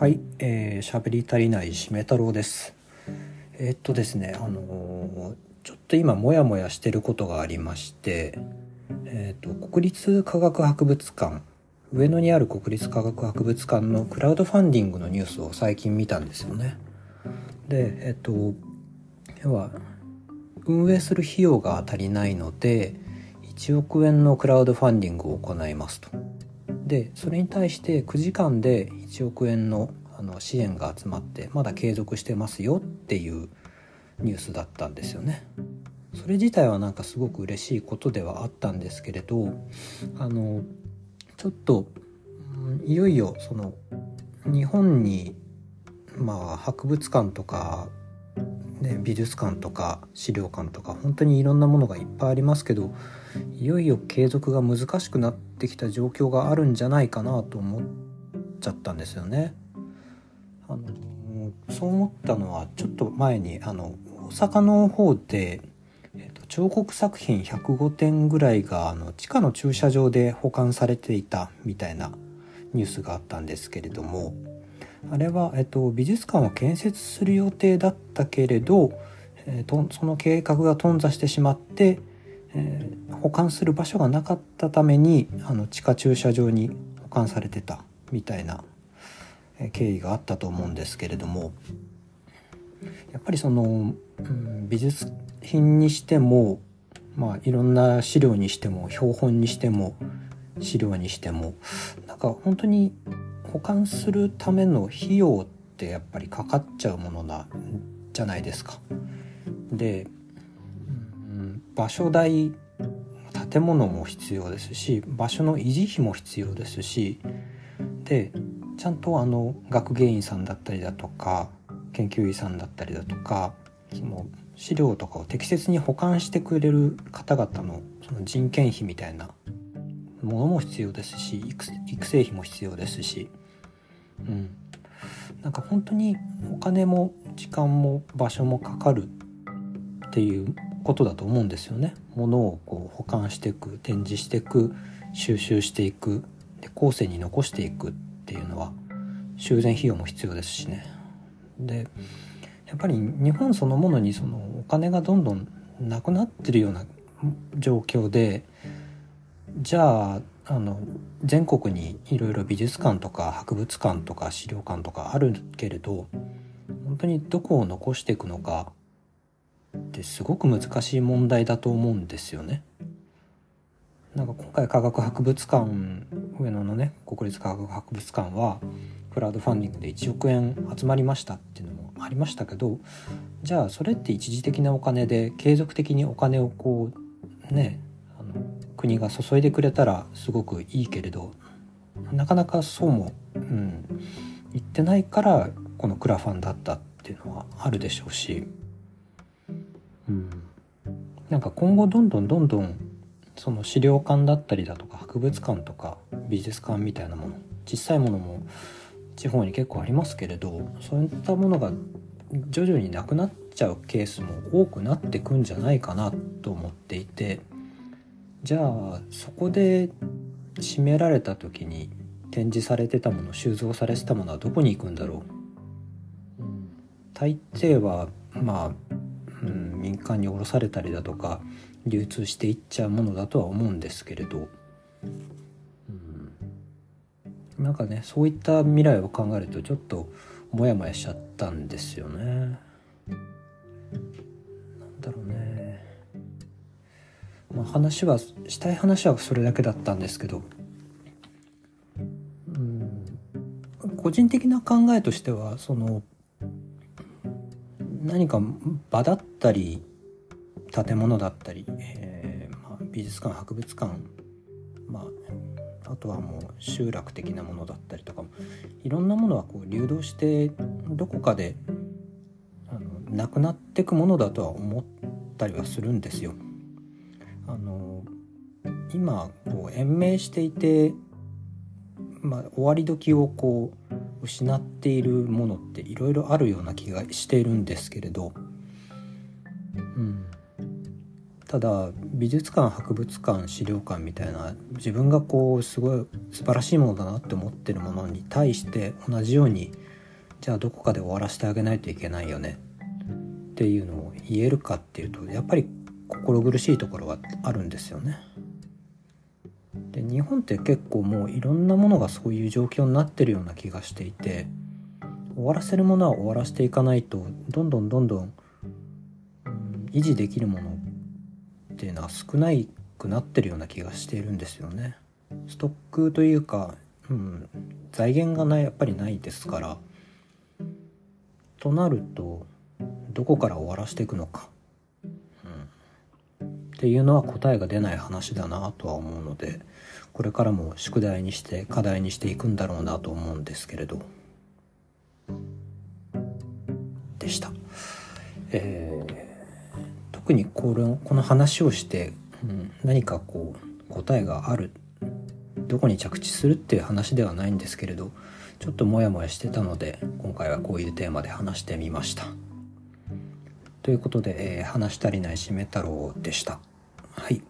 はい、えー、喋り足りないしめ太郎です。えーっとですね、あのーちょっと今モヤモヤしてることがありまして、えーっと国立科学博物館上野にある国立科学博物館のクラウドファンディングのニュースを最近見たんですよね。で、えっと要は運営する費用が足りないので1億円のクラウドファンディングを行いますと。でそれに対して9時間で1億円のあの支援が集まってまだ継続してますよっていうニュースだったんですよね。それ自体はなんかすごく嬉しいことではあったんですけれどあのちょっとうんいよいよその日本にまあ博物館とか、ね、美術館とか資料館とか本当にいろんなものがいっぱいありますけどいよいよ継続が難しくなってきた状況があるんじゃないかなと思っちゃったんですよね。あのそう思ったのはちょっと前にあの大阪の方で、えっと彫刻作品105点ぐらいがあの地下の駐車場で保管されていたみたいなニュースがあったんですけれどもあれは、えっと、美術館を建設する予定だったけれど、えーとその計画が頓挫してしまって、えー保管する場所がなかったためにあの地下駐車場に保管されてたみたいな経緯があったと思うんですけれどもやっぱりその、うん美術品にしてもまあいろんな資料にしても標本にしても資料にしてもなんか本当に保管するための費用ってやっぱりかかっちゃうものなじゃないですか。で、うん場所代建物も必要ですし場所の維持費も必要ですしでちゃんとあの学芸員さんだったりだとか研究員さんだったりだとかその資料とかを適切に保管してくれる方々のその人件費みたいなものも必要ですし育育成費も必要ですし、うん、なんか本当にお金も時間も場所もかかるっていうことだと思うんですよね。ものをこう保管していく展示していく収集していくで後世に残していくっていうのは修繕費用も必要ですしね。でやっぱり日本そのものにそのお金がどんどんなくなってるような状況でじゃああの全国にいろいろ美術館とか博物館とか資料館とかあるけれど本当にどこを残していくのかってすごく難しい問題だと思うんですよね。なんか今回科学博物館上野のね国立科学博物館はクラウドファンディングで1億円集まりましたっていうのもありましたけどじゃあそれって一時的なお金で継続的にお金をこうね国が注いでくれたらすごくいいけれどなかなかそうも、うん、言ってないからこのクラファンだったっていうのはあるでしょうし、うん、なんか今後どんどんどんどんその資料館だったりだとか博物館とか美術館みたいなもの小さいものも地方に結構ありますけれどそういったものが徐々になくなっちゃうケースも多くなってくんじゃないかなと思っていて。じゃあそこで閉められた時に展示されてたもの収蔵されてたものはどこに行くんだろう、大抵はまあ、うん、民間に卸されたりだとか流通していっちゃうものだとは思うんですけれど、うん、なんかねそういった未来を考えるとちょっとモヤモヤしちゃったんですよね。なんだろうね。まあ話はしたい話はそれだけだったんですけど、うん、個人的な考えとしてはその何か場だったり建物だったり、えーまあ、美術館博物館、まあ、あとはもう集落的なものだったりとかいろんなものはこう流動してどこかであのなくなっていくものだとは思ったりはするんですよ。今こう延命していて、まあ、終わり時をこう失っているものっていろいろあるような気がしているんですけれど、うん、ただ美術館博物館資料館みたいな自分がこうすごい素晴らしいものだなって思ってるものに対して同じようにじゃあどこかで終わらせてあげないといけないよねっていうのを言えるかっていうとやっぱり心苦しいところはあるんですよね。で日本って結構もういろんなものがそういう状況になってるような気がしていて終わらせるものは終わらせていかないとどんどんどんどん、維持できるものっていうのは少なくなってるような気がしているんですよね。ストックというか、うん、財源がないやっぱりないですから。となるとどこから終わらせていくのか、っていうのは答えが出ない話だなとは思うのでこれからも宿題にして課題にしていくんだろうなと思うんですけれどでした。えー、特にこのこの話をして、うん、何かこう答えがあるどこに着地するっていう話ではないんですけれどちょっとモヤモヤしてたので今回はこういうテーマで話してみました。ということで、えー、話し足りないしめ太郎でした。はい。